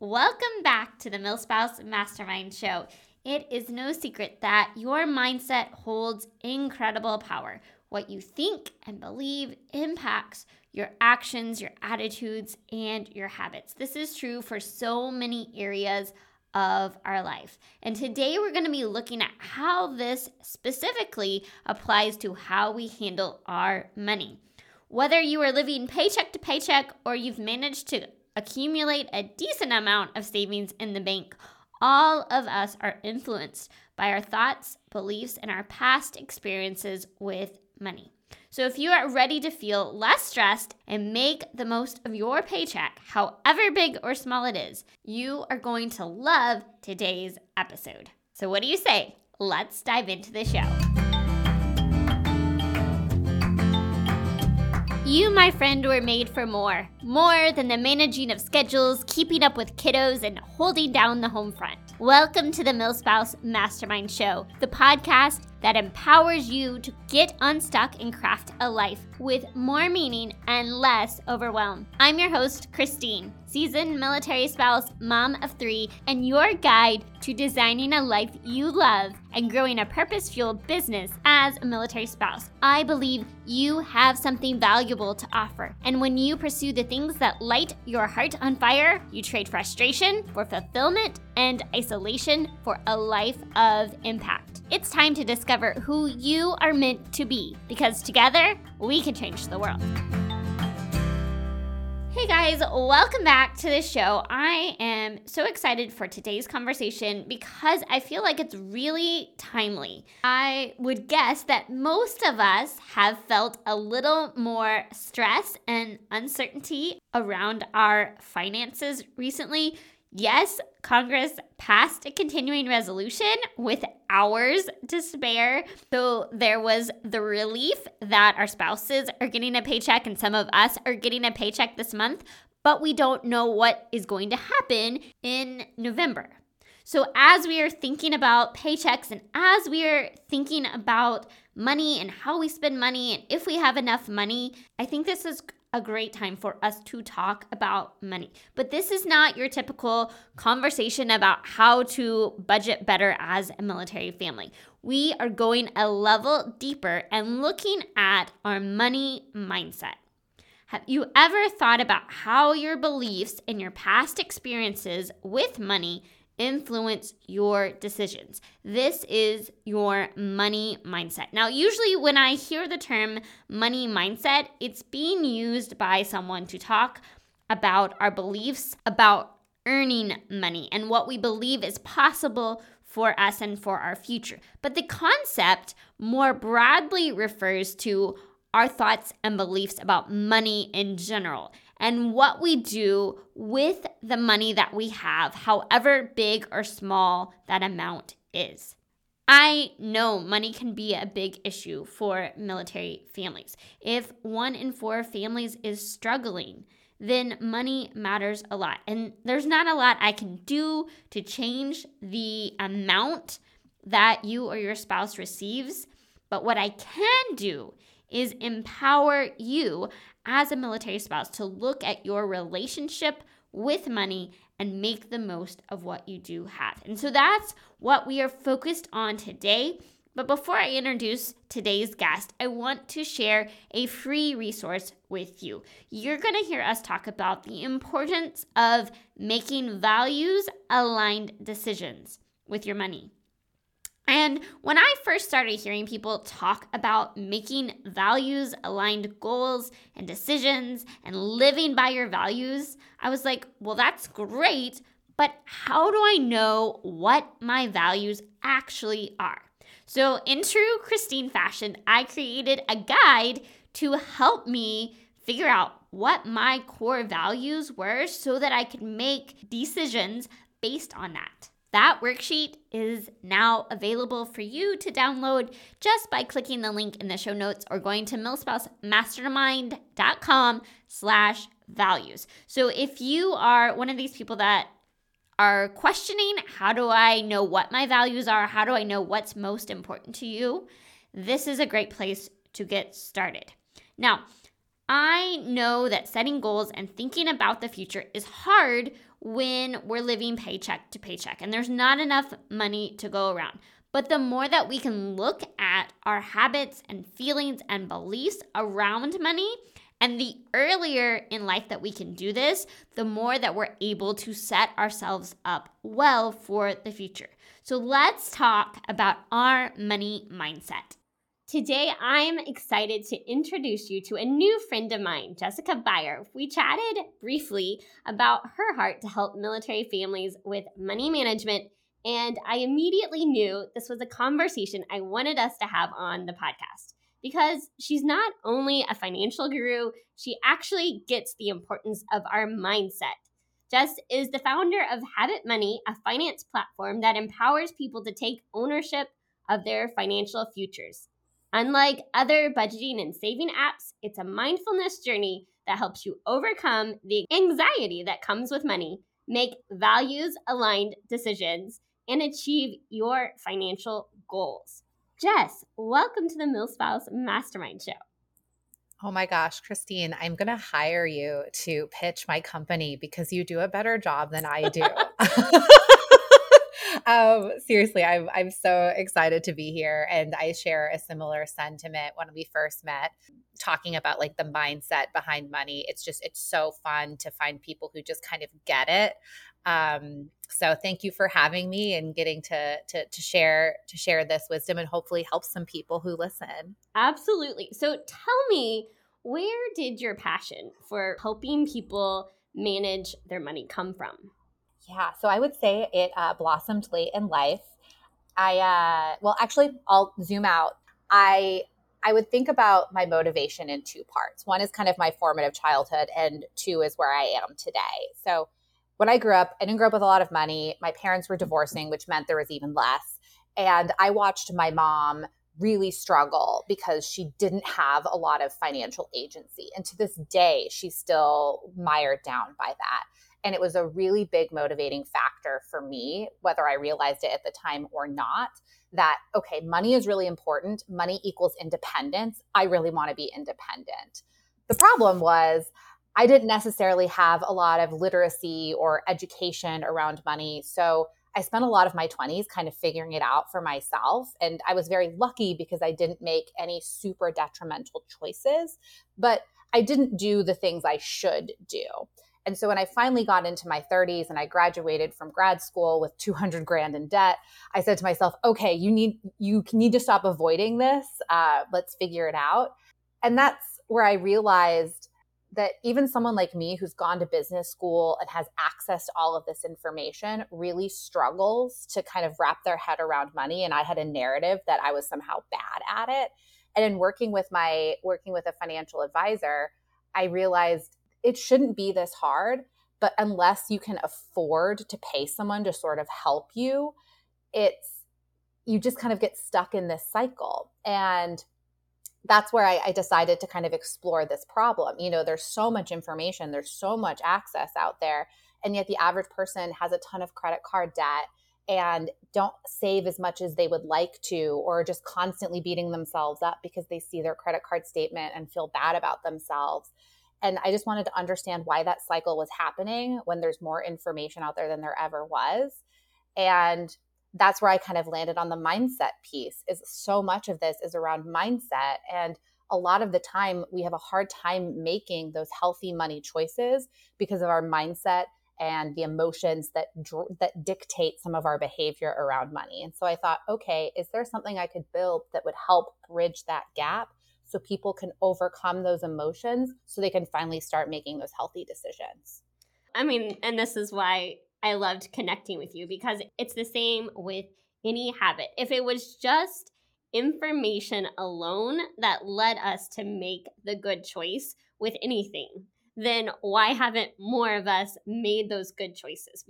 Welcome back to the MilSpouse Mastermind Show. It is no secret that your mindset holds incredible power. What you think and believe impacts your actions, your attitudes, and your habits. This is true for so many areas of our life. And today we're going to be looking at how this specifically applies to how we handle our money. Whether you are living paycheck to paycheck or you've managed to accumulate a decent amount of savings in the bank, all of us are influenced by our thoughts, beliefs, and our past experiences with money. So, if you are ready to feel less stressed and make the most of your paycheck, however big or small it is, you are going to love today's episode. So, what do you say? Let's dive into the show. You, my friend, were made for more. More than the managing of schedules, keeping up with kiddos, and holding down the home front. Welcome to the MilSpouse Mastermind Show, the podcast that empowers you to get unstuck and craft a life with more meaning and less overwhelm. I'm your host, Christine, seasoned military spouse, mom of three, and your guide to designing a life you love and growing a purpose fueled business as a military spouse. I believe you have something valuable to offer. And when you pursue the things that light your heart on fire, you trade frustration for fulfillment and isolation for a life of impact. It's time to discover who you are meant to be because together we can change the world. Hey guys, welcome back to the show. I am so excited for today's conversation because I feel like it's really timely. I would guess that most of us have felt a little more stress and uncertainty around our finances recently. Yes, Congress passed a continuing resolution with hours to spare. So there was the relief that our spouses are getting a paycheck and some of us are getting a paycheck this month, but we don't know what is going to happen in November. So, as we are thinking about paychecks and as we are thinking about money and how we spend money and if we have enough money, I think this is a great time for us to talk about money. But this is not your typical conversation about how to budget better as a military family. We are going a level deeper and looking at our money mindset. Have you ever thought about how your beliefs and your past experiences with money influence your decisions. This is your money mindset. Now, usually when I hear the term money mindset, it's being used by someone to talk about our beliefs about earning money and what we believe is possible for us and for our future. But the concept more broadly refers to our thoughts and beliefs about money in general and what we do with the money that we have, however big or small that amount is. I know money can be a big issue for military families. If one in four families is struggling, then money matters a lot. And there's not a lot I can do to change the amount that you or your spouse receives. But what I can do is empower you as a military spouse to look at your relationship with money and make the most of what you do have. And so that's what we are focused on today. But before I introduce today's guest, I want to share a free resource with you. You're going to hear us talk about the importance of making values aligned decisions with your money. And when I first started hearing people talk about making values aligned goals and decisions and living by your values, I was like, well, that's great, but how do I know what my values actually are? So, in true Christine fashion, I created a guide to help me figure out what my core values were so that I could make decisions based on that. That worksheet is now available for you to download just by clicking the link in the show notes or going to milspousemastermind.com slash values. So if you are one of these people that are questioning how do I know what my values are? How do I know what's most important to you? This is a great place to get started. Now, I know that setting goals and thinking about the future is hard when we're living paycheck to paycheck and there's not enough money to go around. But the more that we can look at our habits and feelings and beliefs around money, and the earlier in life that we can do this, the more that we're able to set ourselves up well for the future. So let's talk about our money mindset. Today, I'm excited to introduce you to a new friend of mine, Jessica Baier. We chatted briefly about her heart to help military families with money management, and I immediately knew this was a conversation I wanted us to have on the podcast because she's not only a financial guru, she actually gets the importance of our mindset. Jess is the founder of Habit Money, a finance platform that empowers people to take ownership of their financial futures. Unlike other budgeting and saving apps, it's a mindfulness journey that helps you overcome the anxiety that comes with money, make values aligned decisions, and achieve your financial goals. Jess, welcome to the MilSpouse Mastermind Show. Oh my gosh, Christine, I'm going to hire you to pitch my company because you do a better job than I do. um, seriously, I'm I'm so excited to be here, and I share a similar sentiment when we first met, talking about like the mindset behind money. It's just it's so fun to find people who just kind of get it. Um, so thank you for having me and getting to, to to share to share this wisdom and hopefully help some people who listen. Absolutely. So tell me, where did your passion for helping people manage their money come from? Yeah, so I would say it uh, blossomed late in life. I uh, well, actually, I'll zoom out. I I would think about my motivation in two parts. One is kind of my formative childhood, and two is where I am today. So when I grew up, I didn't grow up with a lot of money. My parents were divorcing, which meant there was even less. And I watched my mom really struggle because she didn't have a lot of financial agency. And to this day, she's still mired down by that. And it was a really big motivating factor for me, whether I realized it at the time or not, that, okay, money is really important. Money equals independence. I really want to be independent. The problem was, I didn't necessarily have a lot of literacy or education around money. So I spent a lot of my 20s kind of figuring it out for myself. And I was very lucky because I didn't make any super detrimental choices, but I didn't do the things I should do. And so when I finally got into my 30s and I graduated from grad school with 200 grand in debt, I said to myself, "Okay, you need you need to stop avoiding this. Uh, let's figure it out." And that's where I realized that even someone like me who's gone to business school and has access to all of this information really struggles to kind of wrap their head around money and i had a narrative that i was somehow bad at it and in working with my working with a financial advisor i realized it shouldn't be this hard but unless you can afford to pay someone to sort of help you it's you just kind of get stuck in this cycle and that's where I, I, decided to kind of explore this problem. You know, there's so much information, there's so much access out there, and yet the average person has a ton of credit card debt and don't save as much as they would like to, or just constantly beating themselves up because they see their credit card statement and feel bad about themselves. And I just wanted to understand why that cycle was happening when there's more information out there than there ever was. And that's where I kind of landed on the mindset piece is so much of this is around mindset and a lot of the time we have a hard time making those healthy money choices because of our mindset and the emotions that that dictate some of our behavior around money. And so I thought, okay, is there something I could build that would help bridge that gap so people can overcome those emotions so they can finally start making those healthy decisions? I mean, and this is why I loved connecting with you because it's the same with any habit. If it was just information alone that led us to make the good choice with anything, then why haven't more of us made those good choices?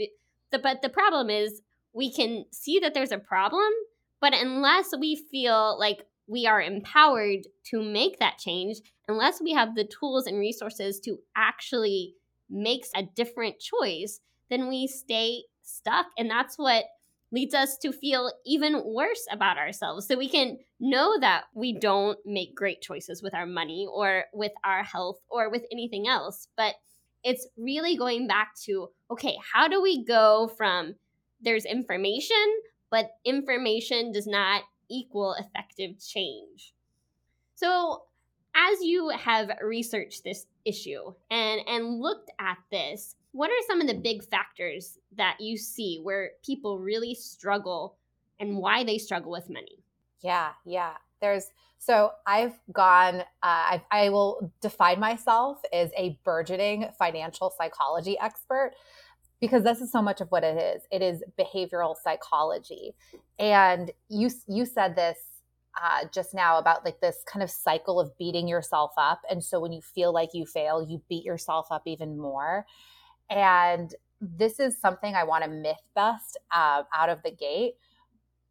But the, problem is we can see that there's a problem, but unless we feel like we are empowered to make that change, unless we have the tools and resources to actually make a different choice, then we stay stuck. And that's what leads us to feel even worse about ourselves. So we can know that we don't make great choices with our money or with our health or with anything else. But it's really going back to okay, how do we go from there's information, but information does not equal effective change? So, as you have researched this issue and, and looked at this, what are some of the big factors that you see where people really struggle and why they struggle with money? Yeah, yeah. There's so I've gone, uh, I've, I will define myself as a burgeoning financial psychology expert because this is so much of what it is. It is behavioral psychology. And you, you said this uh, just now about like this kind of cycle of beating yourself up. And so when you feel like you fail, you beat yourself up even more. And this is something I want to myth bust uh, out of the gate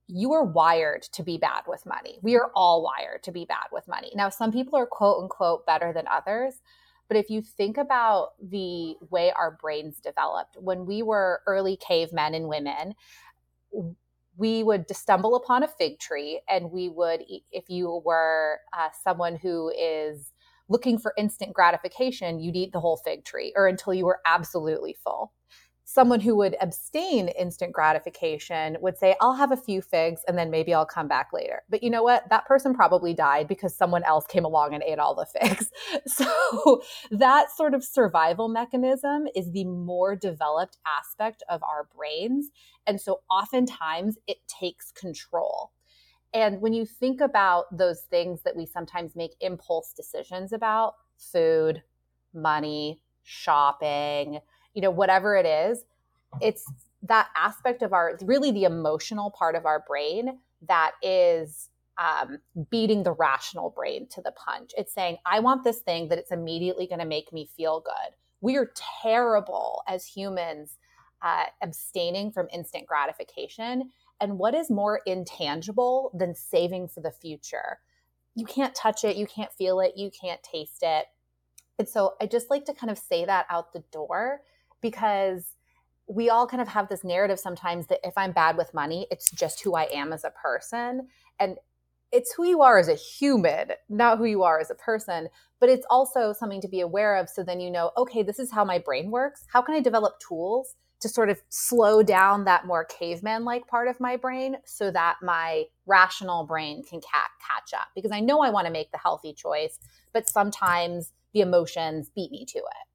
you are wired to be bad with money. We are all wired to be bad with money. Now, some people are quote unquote better than others. But if you think about the way our brains developed, when we were early cavemen and women, we would stumble upon a fig tree and we would, if you were uh, someone who is looking for instant gratification, you'd eat the whole fig tree or until you were absolutely full someone who would abstain instant gratification would say, I'll have a few figs and then maybe I'll come back later. But you know what? That person probably died because someone else came along and ate all the figs. So that sort of survival mechanism is the more developed aspect of our brains. And so oftentimes it takes control. And when you think about those things that we sometimes make impulse decisions about food, money, shopping, you know, whatever it is, it's that aspect of our really the emotional part of our brain that is um, beating the rational brain to the punch. It's saying, I want this thing that it's immediately going to make me feel good. We are terrible as humans uh, abstaining from instant gratification. And what is more intangible than saving for the future? You can't touch it, you can't feel it, you can't taste it. And so I just like to kind of say that out the door because we all kind of have this narrative sometimes that if I'm bad with money, it's just who I am as a person. And it's who you are as a human, not who you are as a person. But it's also something to be aware of. So then you know, okay, this is how my brain works. How can I develop tools to sort of slow down that more caveman like part of my brain so that my rational brain can ca- catch up? Because I know I want to make the healthy choice, but sometimes the emotions beat me to it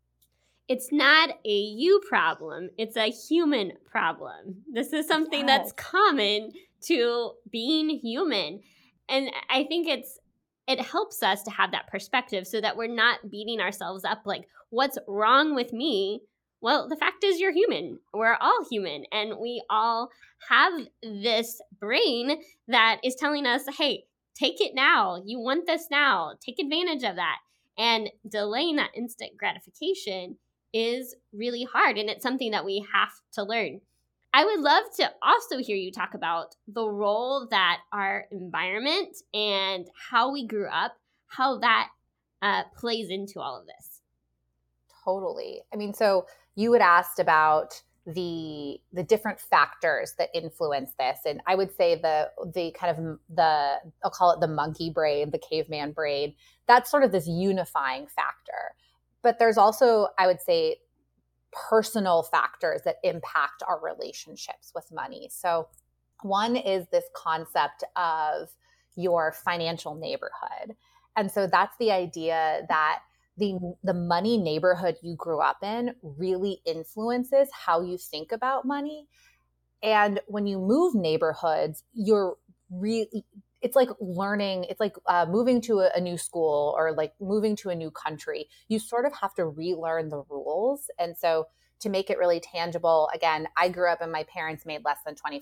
it's not a you problem, it's a human problem. This is something yes. that's common to being human. And I think it's it helps us to have that perspective so that we're not beating ourselves up like what's wrong with me? Well, the fact is you're human. We're all human and we all have this brain that is telling us, "Hey, take it now. You want this now. Take advantage of that." And delaying that instant gratification is really hard and it's something that we have to learn. I would love to also hear you talk about the role that our environment and how we grew up, how that uh, plays into all of this. Totally. I mean, so you had asked about the the different factors that influence this and i would say the the kind of the i'll call it the monkey brain the caveman brain that's sort of this unifying factor but there's also, I would say, personal factors that impact our relationships with money. So, one is this concept of your financial neighborhood. And so that's the idea that the the money neighborhood you grew up in really influences how you think about money. And when you move neighborhoods, you're really it's like learning it's like uh, moving to a, a, new school or like moving to a new country you sort of have to relearn the rules and so to make it really tangible again i grew up and my parents made less than $25000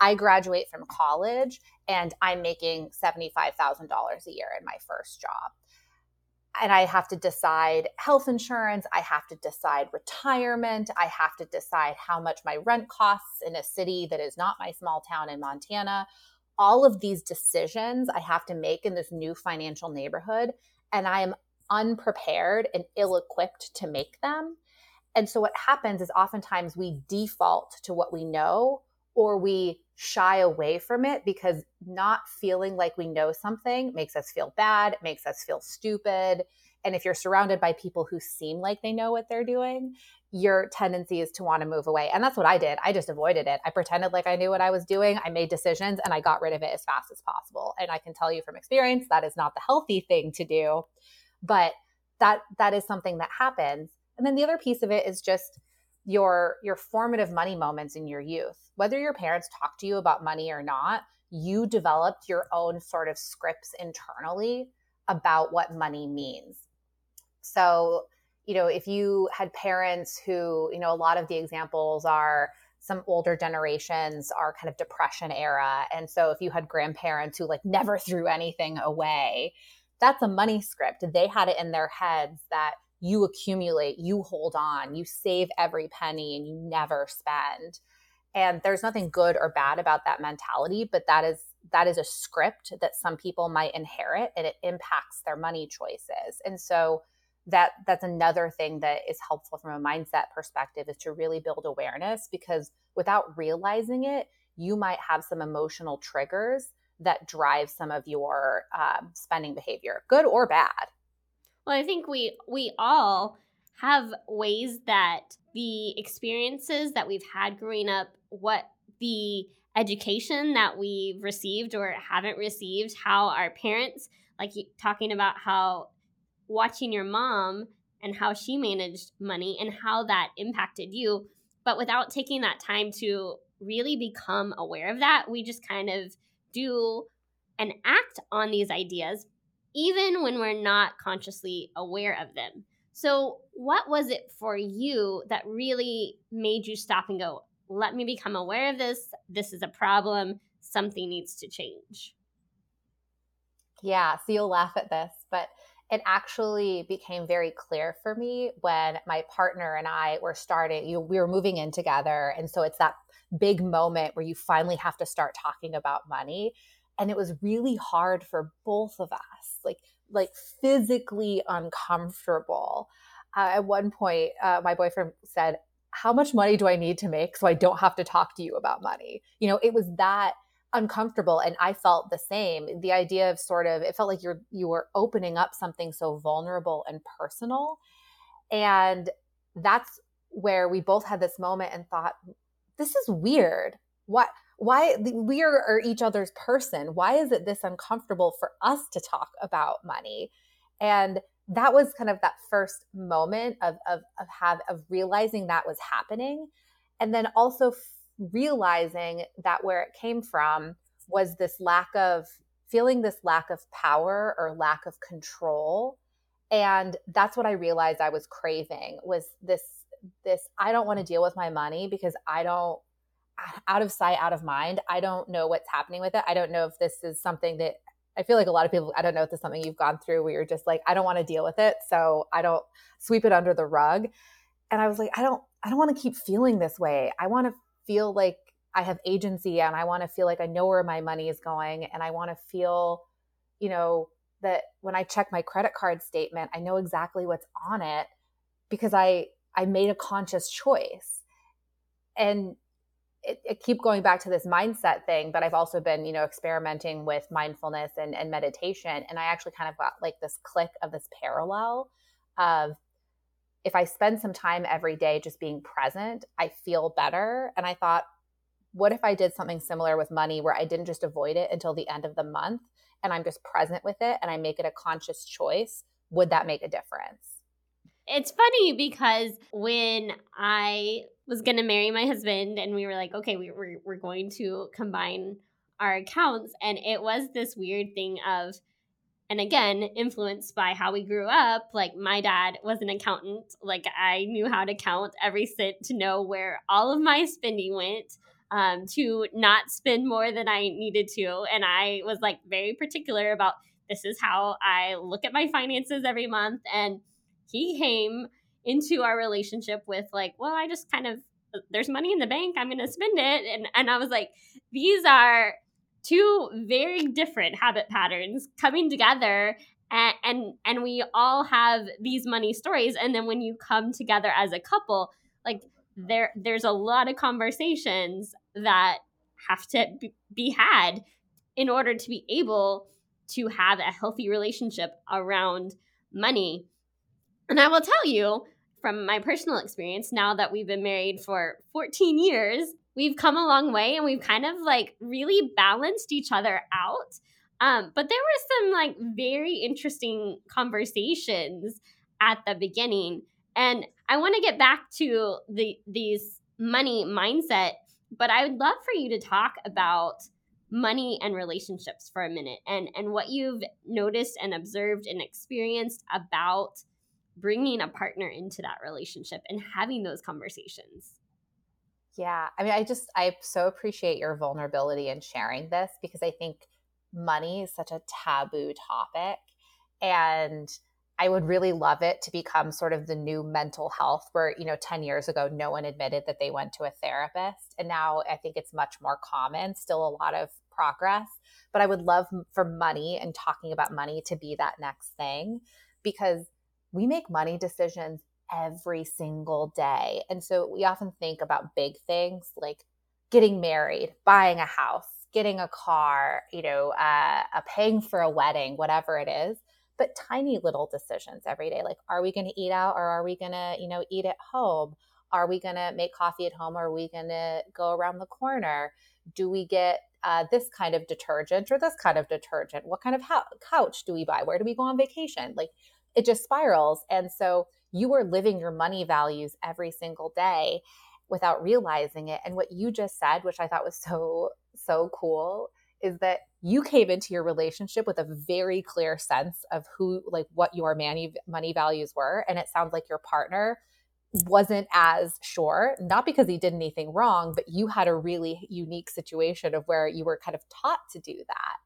i graduate from college and i'm making $75000 a year in my first job and I have to decide health insurance. I have to decide retirement. I have to decide how much my rent costs in a city that is not my small town in Montana all of these decisions I have to make in this new financial neighborhood, and I am unprepared and ill equipped to make them. And so, what happens is oftentimes we default to what we know or we shy away from it because not feeling like we know something makes us feel bad, makes us feel stupid. And if you're surrounded by people who seem like they know what they're doing, your tendency is to want to move away. And that's what I did. I just avoided it. I pretended like I knew what I was doing. I made decisions and I got rid of it as fast as possible. And I can tell you from experience that is not the healthy thing to do. But that that is something that happens. And then the other piece of it is just your your formative money moments in your youth. Whether your parents talk to you about money or not, you developed your own sort of scripts internally about what money means. So, you know, if you had parents who, you know, a lot of the examples are some older generations are kind of depression era. And so if you had grandparents who like never threw anything away, that's a money script. They had it in their heads that you accumulate, you hold on, you save every penny and you never spend. And there's nothing good or bad about that mentality, but that is that is a script that some people might inherit and it impacts their money choices. And so that that's another thing that is helpful from a mindset perspective is to really build awareness because without realizing it, you might have some emotional triggers that drive some of your um, spending behavior, good or bad. Well, I think we we all have ways that the experiences that we've had growing up, what the education that we've received or haven't received, how our parents, like talking about how watching your mom and how she managed money and how that impacted you, but without taking that time to really become aware of that, we just kind of do and act on these ideas even when we're not consciously aware of them. So, what was it for you that really made you stop and go, let me become aware of this? This is a problem. Something needs to change. Yeah, so you'll laugh at this, but it actually became very clear for me when my partner and I were starting, you we were moving in together. And so it's that big moment where you finally have to start talking about money. And it was really hard for both of us, like like physically uncomfortable. Uh, at one point, uh, my boyfriend said, "How much money do I need to make so I don't have to talk to you about money?" You know, it was that uncomfortable and i felt the same. The idea of sort of it felt like you're you were opening up something so vulnerable and personal. And that's where we both had this moment and thought this is weird. What why we are, each other's person. Why is it this uncomfortable for us to talk about money? And that was kind of that first moment of of of have of realizing that was happening. And then also realizing that where it came from was this lack of feeling this lack of power or lack of control. And that's what i realized i was craving was this this i don't want to deal with my money because i don't out of sight out of mind. I don't know what's happening with it. I don't know if this is something that i feel like a lot of people i don't know if this is something you've gone through where you're just like i don't want to deal with it so i don't sweep it under the rug. And i was like i don't i don't want to keep feeling this way. I want to feel like I have agency and I want to feel like I know where my money is going and I want to feel, you know, that when I check my credit card statement, I know exactly what's on it because I I made a conscious choice. And it, it keep going back to this mindset thing, but I've also been, you know, experimenting with mindfulness and, and meditation. And I actually kind of got like this click of this parallel of if I spend some time every day just being present, I feel better. And I thought, what if I did something similar with money where I didn't just avoid it until the end of the month and I'm just present with it and I make it a conscious choice? Would that make a difference? It's funny because when I was going to marry my husband and we were like, okay, we, we're, we're going to combine our accounts, and it was this weird thing of, and again influenced by how we grew up like my dad was an accountant. Like i knew how to count every cent to know where all of my spending went um, to not spend more than i needed to. And i was like very particular about this is how i look at my finances every month. And he came into our relationship with like well i just kind of there's money in the bank. I'm gonna spend it. And, and i was like these are two very different habit patterns coming together and, and and we all have these money stories and then when you come together as a couple like there there's a lot of conversations that have to be had in order to be able to have a healthy relationship around money. And I will tell you from my personal experience, now that we've been married for 14 years, we've come a long way and we've kind of like really balanced each other out. Um, but there were some like very interesting conversations at the beginning. And I want to get back to the these money mindset, but I would love for you to talk about money and relationships for a minute and and what you've noticed and observed and experienced about bringing a partner into that relationship and having those conversations. Yeah. I mean, I just, I so appreciate your vulnerability in sharing this because I think money is such a taboo topic. And I would really love it to become sort of the new mental health where, you know, 10 years ago, no one admitted that they went to a therapist. And now I think it's much more common, still a lot of progress. But I would love for money and talking about money to be that next thing because we make money decisions every single day. And so we often think about big things like getting married, buying a house, getting a car, you know, uh, uh, paying for a wedding, whatever it is. But tiny little decisions every day, like are we going to eat out or are we going to, you know, eat at home? Are we going to make coffee at home or are we going to go around the corner? Do we get uh, this kind of detergent or this kind of detergent? What kind of couch do we buy? Where do we go on vacation? Like it just spirals. And so you are living your money values every single day without realizing it. And what you just said, which I thought was so, so cool, is that you came into your relationship with a very clear sense of who, like, what your money, money values were. And it sounds like your partner wasn't as sure, not because he did anything wrong, but you had a really unique situation of where you were kind of taught to do that.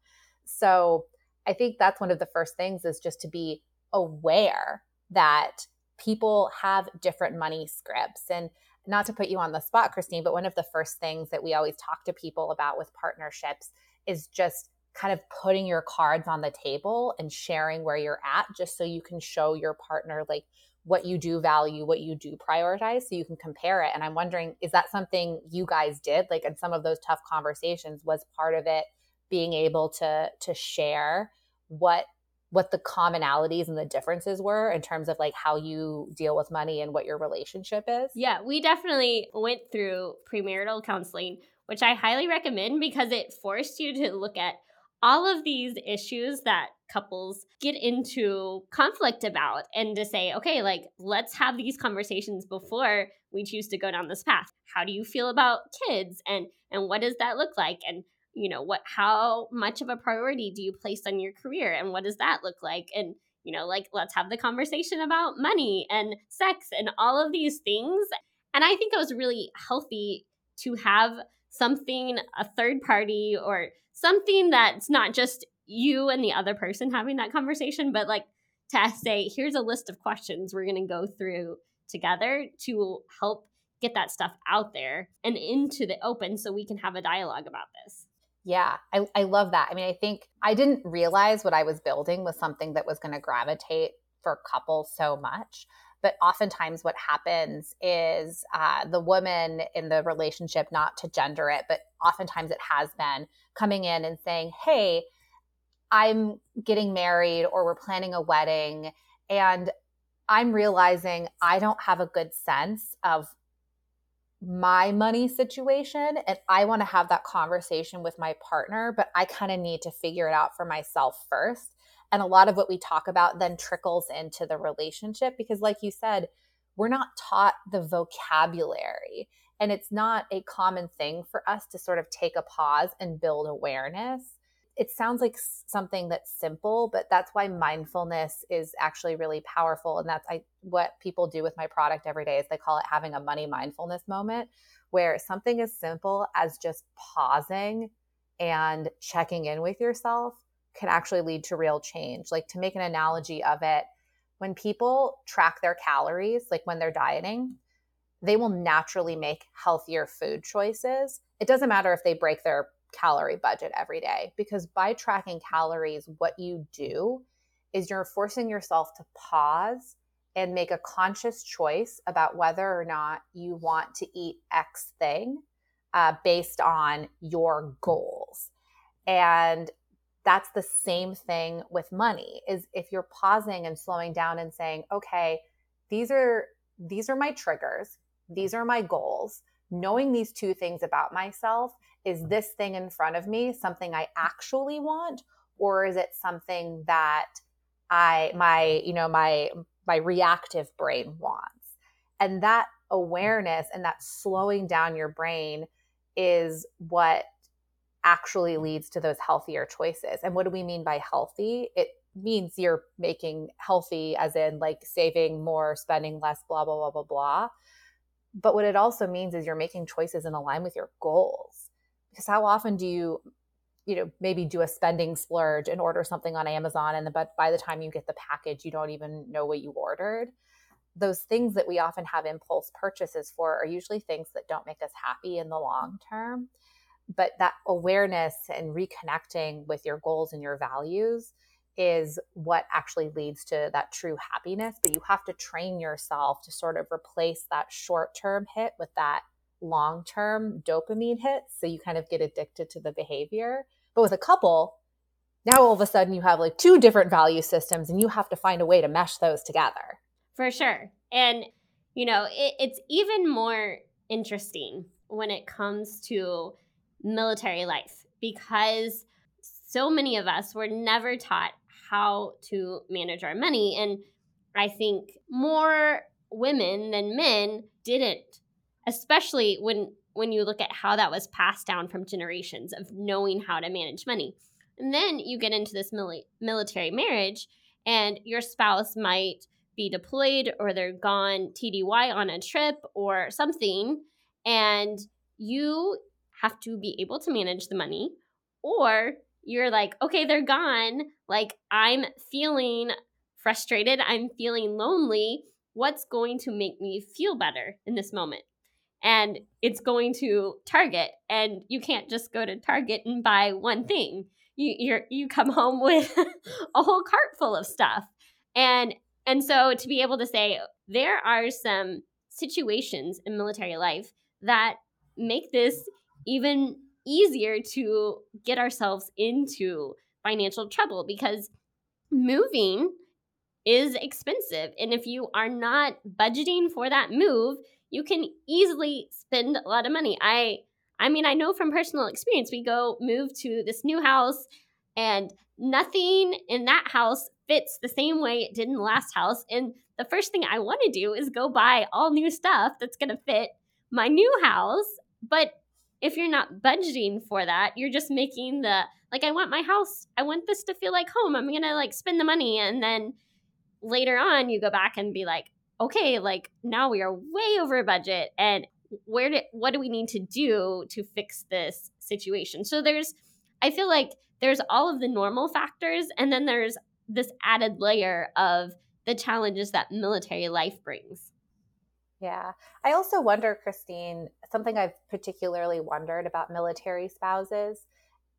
So I think that's one of the first things is just to be aware that people have different money scripts. And not to put you on the spot, Christine, but one of the first things that we always talk to people about with partnerships is just kind of putting your cards on the table and sharing where you're at just so you can show your partner like what you do value, what you do prioritize so you can compare it. And I'm wondering, is that something you guys did? Like in some of those tough conversations, was part of it being able to to share what what the commonalities and the differences were in terms of like how you deal with money and what your relationship is? Yeah, we definitely went through premarital counseling, which I highly recommend because it forced you to look at all of these issues that couples get into conflict about and to say, okay, like let's have these conversations before we choose to go down this path. How do you feel about kids and and what does that look like? And you know what how much of a priority do you place on your career and what does that look like? And you know like let's have the conversation about money and sex and all of these things. And i think it was really healthy to have something a third party or something that's not just you and the other person having that conversation but like to say here's a list of questions we're going to go through together to help get that stuff out there and into the open so we can have a dialogue about this yeah, I, I love that. I mean, I think I didn't realize what I was building was something that was going to gravitate for couples so much. But oftentimes, what happens is uh, the woman in the relationship, not to gender it, but oftentimes it has been coming in and saying, Hey, I'm getting married or we're planning a wedding. And I'm realizing I don't have a good sense of my money situation and I want to have that conversation with my partner, but I kind of need to figure it out for myself first. And a lot of what we talk about then trickles into the relationship because, like you said, we're not taught the vocabulary. And it's not a common thing for us to sort of take a pause and build awareness it sounds like something that's simple, but that's why mindfulness is actually really powerful. And that's I, what people do with my product every day is they call it having a money mindfulness moment where something as simple as just pausing and checking in with yourself can actually lead to real change. Like to make an analogy of it, when people track their calories, like when they're dieting, they will naturally make healthier food choices. It doesn't matter if they break their calorie budget every day because by tracking calories, what you do is you're forcing yourself to pause and make a conscious choice about whether or not you want to eat X thing uh, based on your goals. And that's the same thing with money is if you're pausing and slowing down and saying, okay, these are these are my triggers. These are my goals. Knowing these two things about myself, is mm-hmm. this thing in front of me something I actually want or is it something that I my you know my my reactive brain wants? And that awareness and that slowing down your brain is what actually leads to those healthier choices. And what do we mean by healthy? It means you're making healthy as in like saving more, spending less, blah, blah, blah, blah, blah. But what it also means is you're making choices in line with your goals. Because how often do you, you know, maybe do a spending splurge and order something on Amazon and the, but by the time you get the package, you don't even know what you ordered? Those things that we often have impulse purchases for are usually things that don't make us happy in the long term. But that awareness and reconnecting with your goals and your values is what actually leads to that true happiness. But you have to train yourself to sort of replace that short term hit with that long term dopamine hit. So you kind of get addicted to the behavior. But with a couple, now all of a sudden you have like two different value systems and you have to find a way to mesh those together. For sure. And, you know, it, it's even more interesting when it comes to military life because so many of us were never taught how to manage our money. And I think more women than men didn't, especially when when you look at how that was passed down from generations of knowing how to manage money. And then you get into this mili- military marriage, and your spouse might be deployed or they're gone TDY on a trip or something, and you have to be able to manage the money, or you're like, okay, they're gone. Like, I'm feeling frustrated. I'm feeling lonely. What's going to make me feel better in this moment? And it's going to Target, and you can't just go to Target and buy one thing. You you you come home with a whole cart full of stuff, and and so to be able to say there are some situations in military life that make this even easier to get ourselves into financial trouble because moving is expensive. And if you are not budgeting for that move, you can easily spend a lot of money. I I mean, I know from personal experience, we go move to this new house and nothing in that house fits the same way it did in the last house. And the first thing I want to do is go buy all new stuff that's going to fit my new house. But if you're not budgeting for that, you're just making the like I want my house, I want this to feel like home. I'm going to like spend the money and then later on you go back and be like, "Okay, like now we are way over budget and where did what do we need to do to fix this situation?" So there's I feel like there's all of the normal factors and then there's this added layer of the challenges that military life brings. Yeah. I also wonder, Christine, something I've particularly wondered about military spouses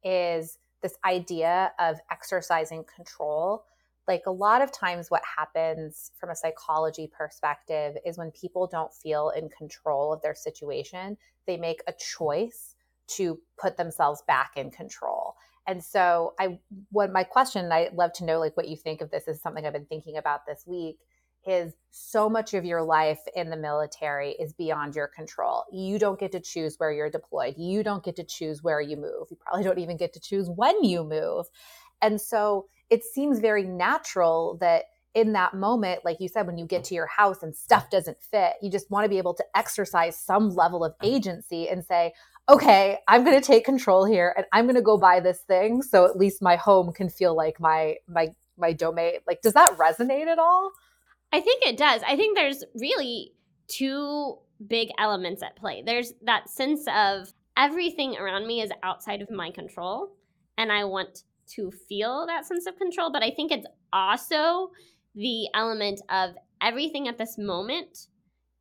is this idea of exercising control. Like a lot of times, what happens from a psychology perspective is when people don't feel in control of their situation, they make a choice to put themselves back in control. And so, I, what my question, I'd love to know, like, what you think of this is something I've been thinking about this week is so much of your life in the military is beyond your control. You don't get to choose where you're deployed. You don't get to choose where you move. You probably don't even get to choose when you move. And so it seems very natural that in that moment, like you said, when you get to your house and stuff doesn't fit, you just want to be able to exercise some level of mm-hmm. agency and say, okay, I'm going to take control here and I'm going to go buy this thing so at least my home can feel like my my my domain. Like does that resonate at all? I think it does. I think there's really two big elements at play. There's that sense of everything around me is outside of my control, and I want to feel that sense of control. But I think it's also the element of everything at this moment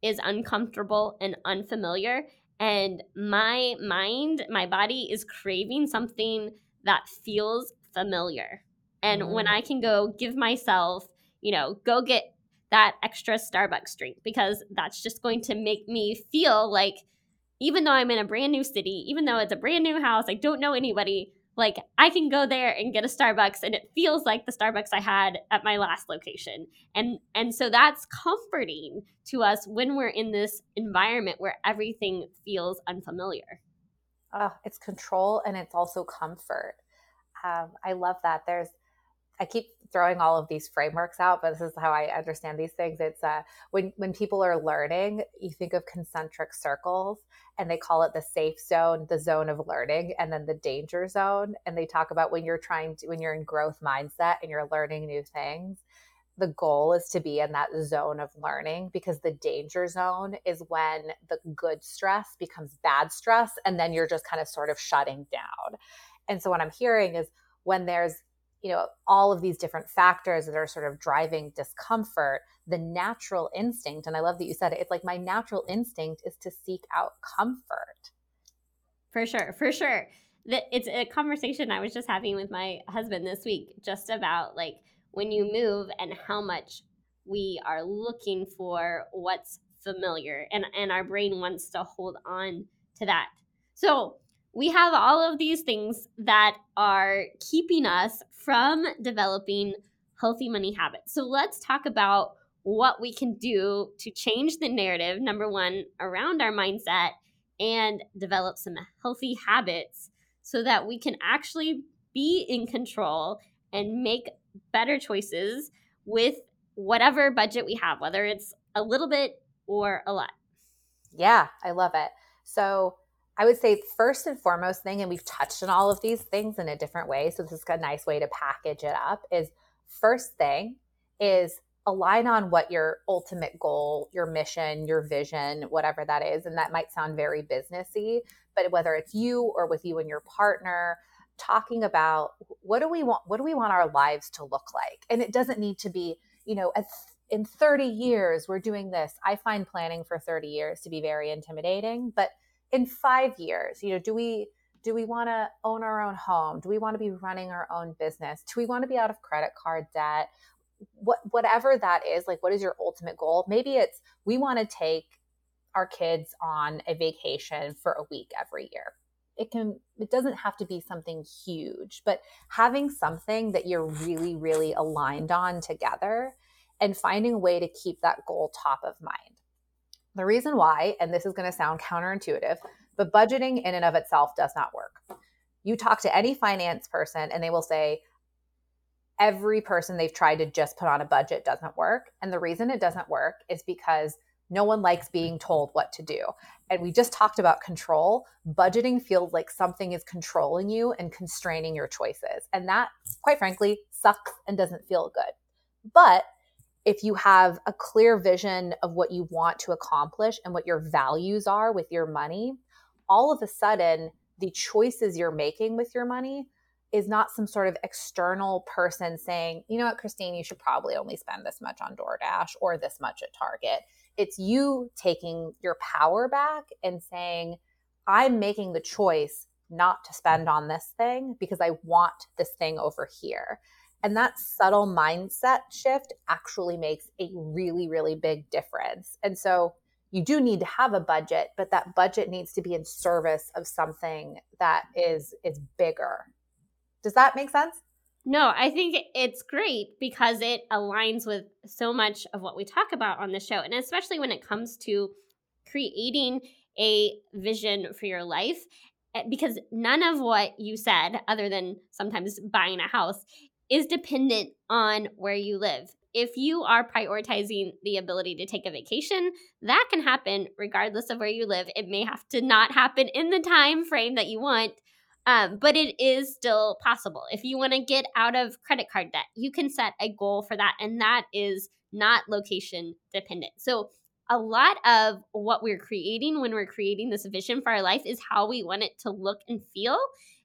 is uncomfortable and unfamiliar. And my mind, my body is craving something that feels familiar. And mm-hmm. when I can go give myself, you know, go get that extra Starbucks drink because that's just going to make me feel like even though I'm in a brand new city, even though it's a brand new house, I don't know anybody, like I can go there and get a Starbucks and it feels like the Starbucks I had at my last location. And and so that's comforting to us when we're in this environment where everything feels unfamiliar. Oh, it's control and it's also comfort. Um, I love that. There's I keep throwing all of these frameworks out, but this is how I understand these things. It's uh, when when people are learning, you think of concentric circles, and they call it the safe zone, the zone of learning, and then the danger zone. And they talk about when you're trying to when you're in growth mindset and you're learning new things. The goal is to be in that zone of learning because the danger zone is when the good stress becomes bad stress, and then you're just kind of sort of shutting down. And so, what I'm hearing is when there's you know all of these different factors that are sort of driving discomfort the natural instinct and i love that you said it it's like my natural instinct is to seek out comfort. For sure for sure. It's a conversation i was just having with my husband this week just about like when you move and how much we are looking for what's familiar and and our brain wants to hold on to that. So we have all of these things that are keeping us from developing healthy money habits. So let's talk about what we can do to change the narrative, number one, around our mindset and develop some healthy habits so that we can actually be in control and make better choices with whatever budget we have, whether it's a little bit or a lot. Yeah, I love it. So, I would say first and foremost thing, and we've touched on all of these things in a different way. So this is a nice way to package it up is first thing is align on what your ultimate goal, your mission, your vision, whatever that is. And that might sound very businessy, but whether it's you or with you and your partner, talking about what do we want, what do we want our lives to look like? And it doesn't need to be, you know, as in 30 years, we're doing this. I find planning for 30 years to be very intimidating, but in five years you know do we do we want to own our own home? Do we want to be running our own business? Do we want to be out of credit card debt? What whatever that is like what is your ultimate goal? Maybe it's we want to take our kids on a vacation for a week every year. It can it doesn't have to be something huge but having something that you're really really aligned on together and finding a way to keep that goal top of mind the reason why, and this is going to sound counterintuitive, but budgeting in and of itself does not work. You talk to any finance person and they will say, every person they've tried to just put on a budget doesn't work. And the reason it doesn't work is because no one likes being told what to do. And we just talked about control. Budgeting feels like something is controlling you and constraining your choices. And that, quite frankly, sucks and doesn't feel good. But if you have a clear vision of what you want to accomplish and what your values are with your money, all of a sudden, the choices you're making with your money is not some sort of external person saying, you know what, Christine, you should probably only spend this much on DoorDash or this much at Target. It's you taking your power back and saying, I'm making the choice not to spend on this thing because I want this thing over here. And that subtle mindset shift actually makes a really, really big difference. And so you do need to have a budget, but that budget needs to be in service of something that is is bigger. Does that make sense? No, I think it's great because it aligns with so much of what we talk about on the show. And especially when it comes to creating a vision for your life eh, because none of what you said other than sometimes buying a house is dependent on where you live. If you are prioritizing the ability to take a vacation, that can happen regardless of where you live. It may have to not happen in the time frame that you want, um, but it is still possible. If you want to get out of credit card debt, you can set a goal for that, and that is not location dependent. So, a lot of what we're creating when we're creating this vision for our life is how we want it to look and feel,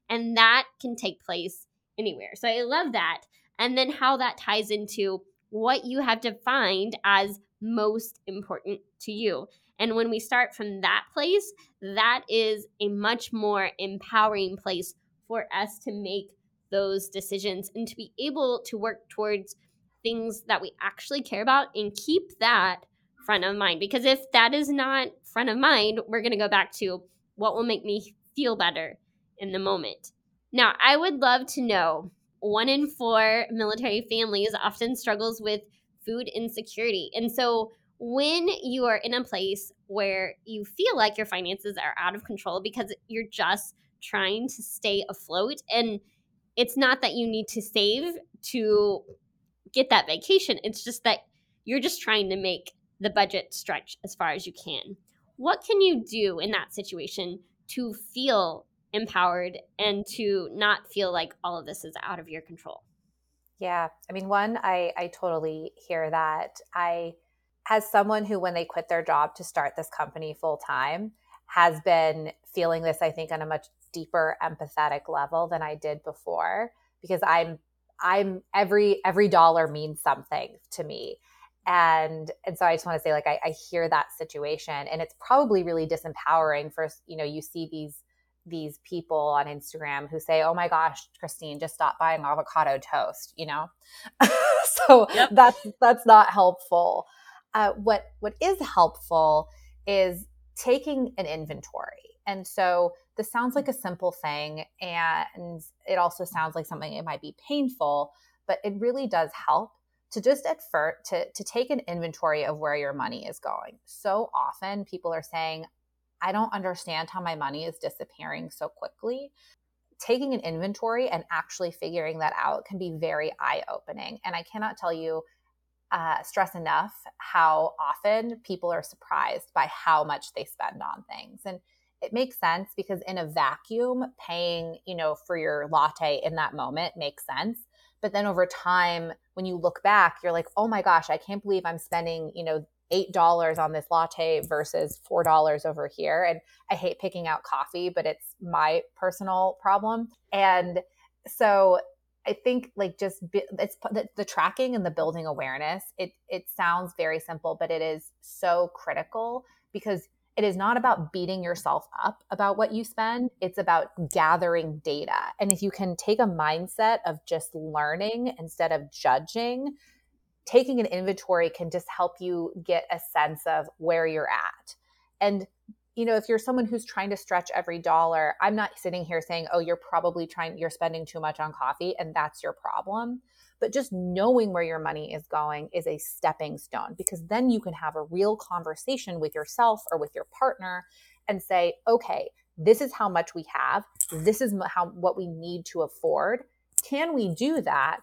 and that can take place anywhere. So I love that. And then how that ties into what you have defined as most important to you. And when we start from that place, that is a much more empowering place for us to make those decisions and to be able to work towards things that we actually care about and keep that front of mind. Because if that is not front of mind, we're going to go back to what will make me feel better in the moment. Now, I would love to know one in four military families often struggles with food insecurity. And so, when you are in a place where you feel like your finances are out of control because you're just trying to stay afloat, and it's not that you need to save to get that vacation, it's just that you're just trying to make the budget stretch as far as you can. What can you do in that situation to feel empowered and to not feel like all of this is out of your control? Yeah. I mean, one, I, I totally hear that. I, as someone who, when they quit their job to start this company full time, has been feeling this, I think, on a much deeper empathetic level than I did before because I'm I'm every every dollar means something to me. And and so I just want to say like I, I hear that situation and it's probably really disempowering for you know, you see these these people on Instagram who say, "Oh my gosh, Christine, just stop buying avocado toast," you know. so yep. that's that's not helpful. Uh, what what is helpful is taking an inventory. And so this sounds like a simple thing, and it also sounds like something it might be painful, but it really does help to just at first to, to take an inventory of where your money is going. So often people are saying, I don't understand how my money is disappearing so quickly. Taking an inventory and actually figuring that out can be very eye opening. And I cannot tell you, uh, stress enough how often people are surprised by how much they spend on things. And it makes sense because in a vacuum, paying, you know, for your latte in that moment makes sense. But then over time, when you look back, you're like, oh my gosh, I can't believe I'm spending, you know, $8 on this latte versus $4 over here. And I hate picking out coffee, but it's my personal problem. And so I think like just it's the, the, tracking and the building awareness. It it sounds very simple, but it is so critical because it is not about beating yourself up about what you spend. It's about gathering data. And if you can take a mindset of just learning instead of judging, taking an inventory can just help you get a sense of where you're at. And you know, if you're someone who's trying to stretch every dollar, I'm not sitting here saying, "Oh, you're probably trying you're spending too much on coffee and that's your problem." But just knowing where your money is going is a stepping stone because then you can have a real conversation with yourself or with your partner and say, "Okay, this is how much we have. This is how what we need to afford. Can we do that?"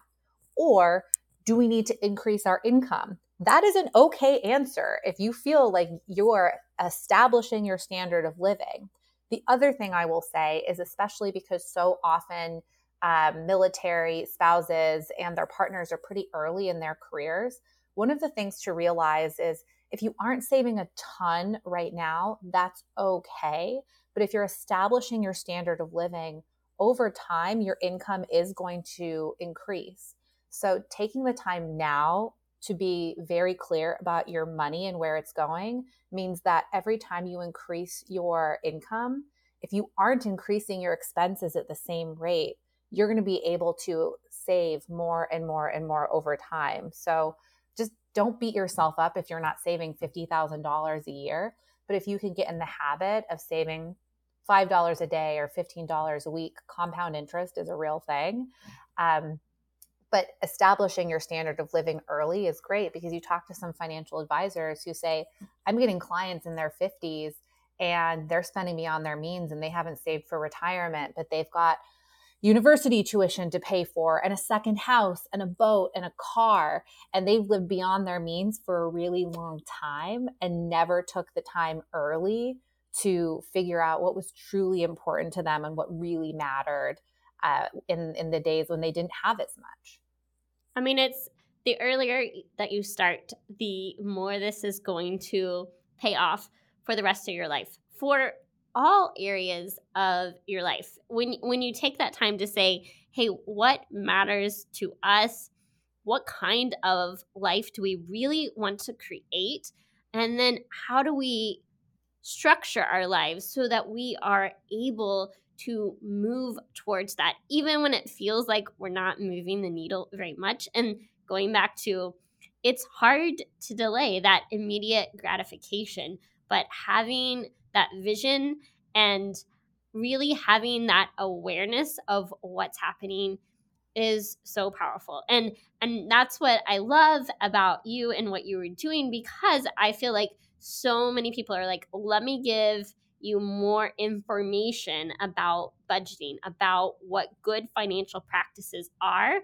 Or do we need to increase our income? That is an okay answer if you feel like you're establishing your standard of living. The other thing I will say is, especially because so often um, military spouses and their partners are pretty early in their careers, one of the things to realize is if you aren't saving a ton right now, that's okay. But if you're establishing your standard of living over time, your income is going to increase. So, taking the time now to be very clear about your money and where it's going means that every time you increase your income, if you aren't increasing your expenses at the same rate, you're going to be able to save more and more and more over time. So, just don't beat yourself up if you're not saving $50,000 a year. But if you can get in the habit of saving $5 a day or $15 a week, compound interest is a real thing. Um, but establishing your standard of living early is great because you talk to some financial advisors who say, I'm getting clients in their 50s and they're spending beyond their means and they haven't saved for retirement, but they've got university tuition to pay for and a second house and a boat and a car and they've lived beyond their means for a really long time and never took the time early to figure out what was truly important to them and what really mattered uh, in in the days when they didn't have as much. I mean, it's the earlier that you start, the more this is going to pay off for the rest of your life for all areas of your life. When when you take that time to say, "Hey, what matters to us? What kind of life do we really want to create?" And then how do we structure our lives so that we are able to move towards that, even when it feels like we're not moving the needle very much. And going back to it's hard to delay that immediate gratification, but having that vision and really having that awareness of what's happening is so powerful. And and that's what I love about you and what you were doing because I feel like so many people are like, let me give you more information about budgeting, about what good financial practices are,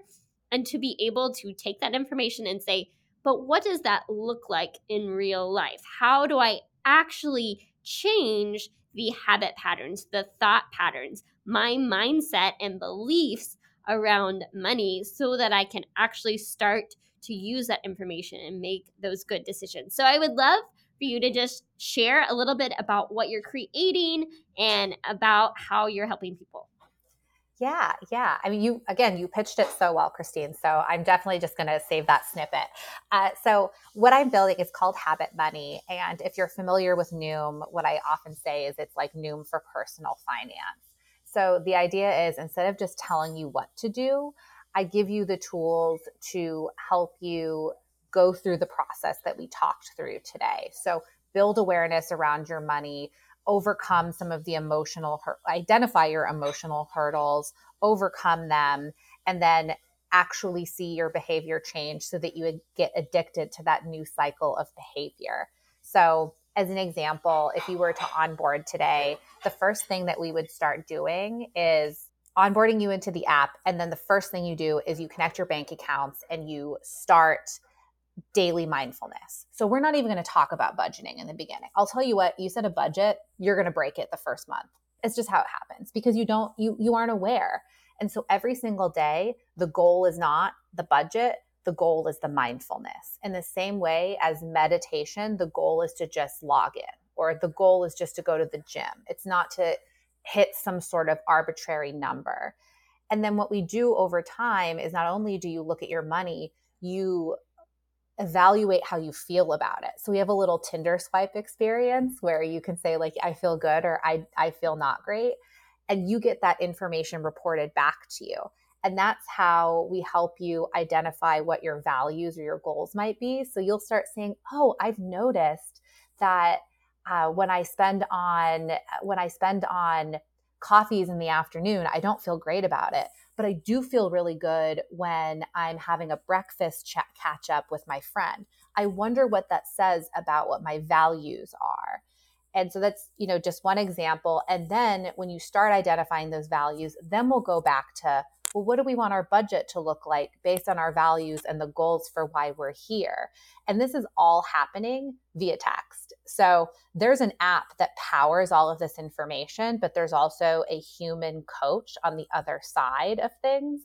and to be able to take that information and say, but what does that look like in real life? How do I actually change the habit patterns, the thought patterns, my mindset and beliefs around money so that I can actually start to use that information and make those good decisions. So I would love for you to just share a little bit about what you're creating and about how you're helping people. Yeah, yeah. I mean, you again, you pitched it so well, Christine. So I'm definitely just going to save that snippet. Uh, so what I'm building is called Habit Money, and if you're familiar with Noom, what I often say is it's like Noom for personal finance. So the idea is instead of just telling you what to do, I give you the tools to help you go through the process that we talked through today. So build awareness around your money, overcome some of the emotional, identify your emotional hurdles, overcome them, and then actually see your behavior change so that you get addicted to that new cycle of behavior. So, as an example, if you were to onboard today, the first thing that we would start doing is onboarding you into the app. And then the first thing you do is you connect your bank accounts and you start daily mindfulness. So we're not even going to talk about budgeting in the beginning. I'll tell you what, you set a budget, you're going to break it the first month. It's just how it happens because you don't you you aren't aware. And so every single day, the goal is not the budget, the goal is the mindfulness. In the same way as meditation, the goal is to just log in or the goal is just to go to the gym. It's not to hit some sort of arbitrary number. And then what we do over time is not only do you look at your money, you evaluate how you feel about it. So we have a little Tinder swipe experience where you can say like I feel good or I I feel not great and you get that information reported back to you. And that's how we help you identify what your values or your goals might be. So you'll start saying, "Oh, I've noticed that uh, when I spend on when I spend on coffees in the afternoon, I don't feel great about it but I do feel really good when I'm having a breakfast chat catch up with my friend. I wonder what that says about what my values are. And so that's, you know, just one example. And then when you start identifying those values, then we'll go back to, well, what do we want our budget to look like based on our values and the goals for why we're here? And this is all happening via text. So there's an app that powers all of this information, but there's also a human coach on the other side of things.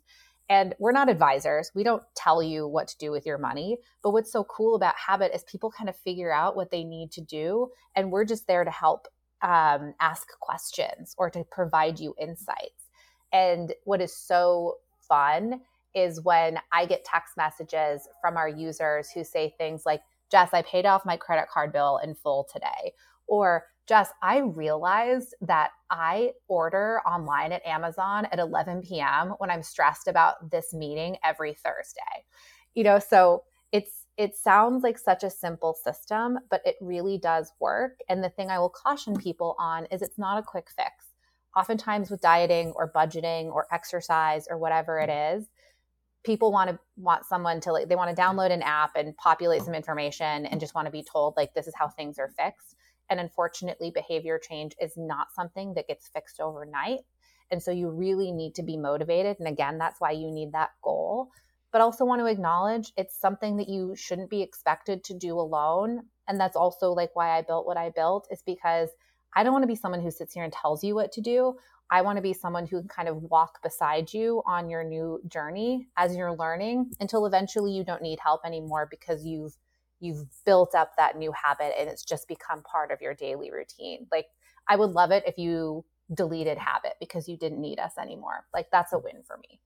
And we're not advisors. We don't tell you what to do with your money. But what's so cool about Habit is people kind of figure out what they need to do. And we're just there to help um, ask questions or to provide you insights. And what is so fun is when I get text messages from our users who say things like, Jess, I paid off my credit card bill in full today. Or, Jess, I realized that I order online at Amazon at 11 p.m. when I'm stressed about this meeting every Thursday. You know, so it's it sounds like such a simple system, but it really does work. And the thing I will caution people on is it's not a quick fix. Oftentimes with dieting or budgeting or exercise or whatever it is, people want to want someone to like they want to download an app and populate some information and just want to be told like this is how things are fixed. And unfortunately behavior change is not something that gets fixed overnight. And so you really need to be motivated. And again that's why you need that goal. But also want to acknowledge it's something that you shouldn't be expected to do alone. And that's also like why I built what I built is because I don't want to be someone who sits here and tells you what to do. I want to be someone who can kind of walk beside you on your new journey as you're learning until eventually you don't need help anymore because you've you've built up that new habit and it's just become part of your daily routine. Like I would love it if you deleted habit because you didn't need us anymore. Like that's a win for me.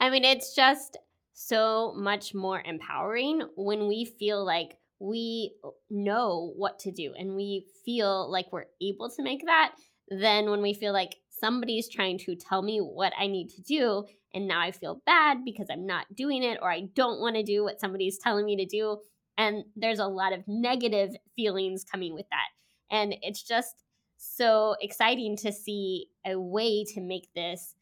I mean, it's just so much more empowering when we feel like we know what to do and we feel like we're able to make that than when we feel like somebody's trying to tell me what I need to do. And now I feel bad because I'm not doing it or I don't want to do what somebody's telling me to do. And there's a lot of negative feelings coming with that. And it's just so exciting to see a way to make this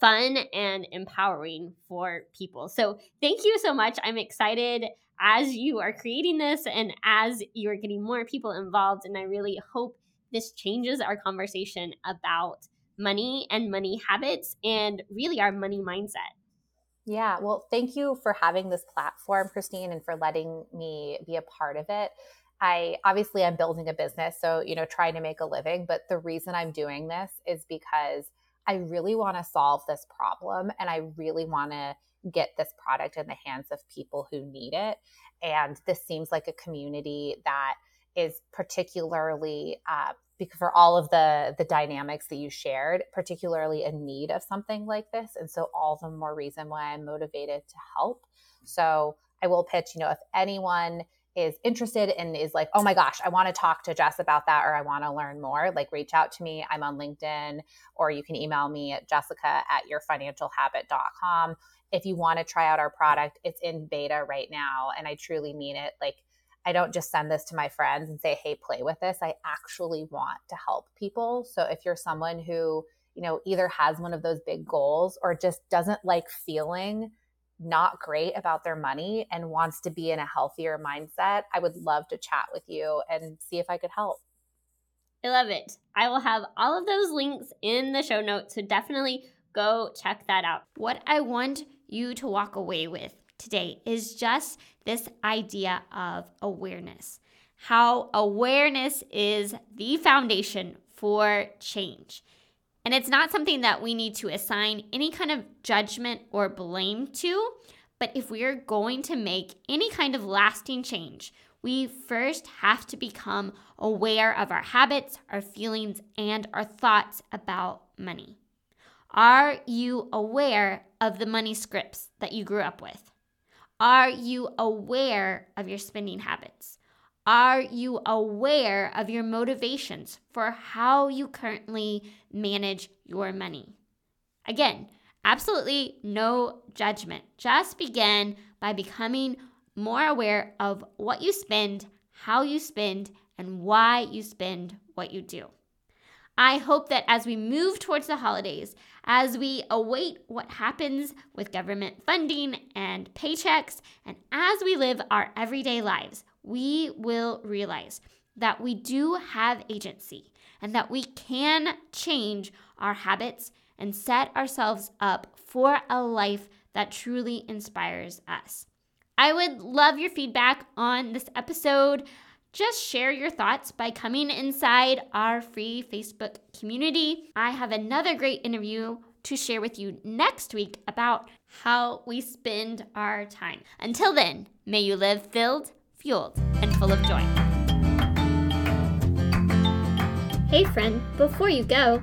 fun and empowering for people. So, thank you so much. I'm excited as you are creating this and as you're getting more people involved. And I really hope this changes our conversation about money and money habits and really our money mindset. Yeah, well, thank you for having this platform, Christine, and for letting me be a part of it. I obviously I'm building a business, so you know, trying to make a living, but the reason I'm doing this is because I really want to solve this problem and I really want to get this product in the hands of people who need it. And this seems like a community that is particularly uh, because for all of the the dynamics that you shared, particularly in need of something like this, and so all the more reason why I'm motivated to help. So I will pitch. You know, if anyone is interested and is like, oh my gosh, I want to talk to Jess about that or I want to learn more, like reach out to me. I'm on LinkedIn or you can email me at jessica at yourfinancialhabit.com. If you want to try out our product, it's in beta right now. And I truly mean it. Like, I don't just send this to my friends and say, hey, play with this. I actually want to help people. So if you're someone who, you know, either has one of those big goals or just doesn't like feeling not great about their money and wants to be in a healthier mindset, I would love to chat with you and see if I could help. I love it. I will have all of those links in the show notes, so definitely go check that out. What I want you to walk away with today is just this idea of awareness. How awareness is the foundation for change. And it's not something that we need to assign any kind of judgment or blame to. But if we are going to make any kind of lasting change, we first have to become aware of our habits, our feelings, and our thoughts about money. Are you aware of the money scripts that you grew up with? Are you aware of your spending habits? Are you aware of your motivations for how you currently manage your money? Again, absolutely no judgment. Just begin by becoming more aware of what you spend, how you spend, and why you spend what you do. I hope that as we move towards the holidays, as we await what happens with government funding and paychecks, and as we live our everyday lives, we will realize that we do have agency and that we can change our habits and set ourselves up for a life that truly inspires us. I would love your feedback on this episode. Just share your thoughts by coming inside our free Facebook community. I have another great interview to share with you next week about how we spend our time. Until then, may you live filled fueled, and full of joy. Hey, friend, before you go,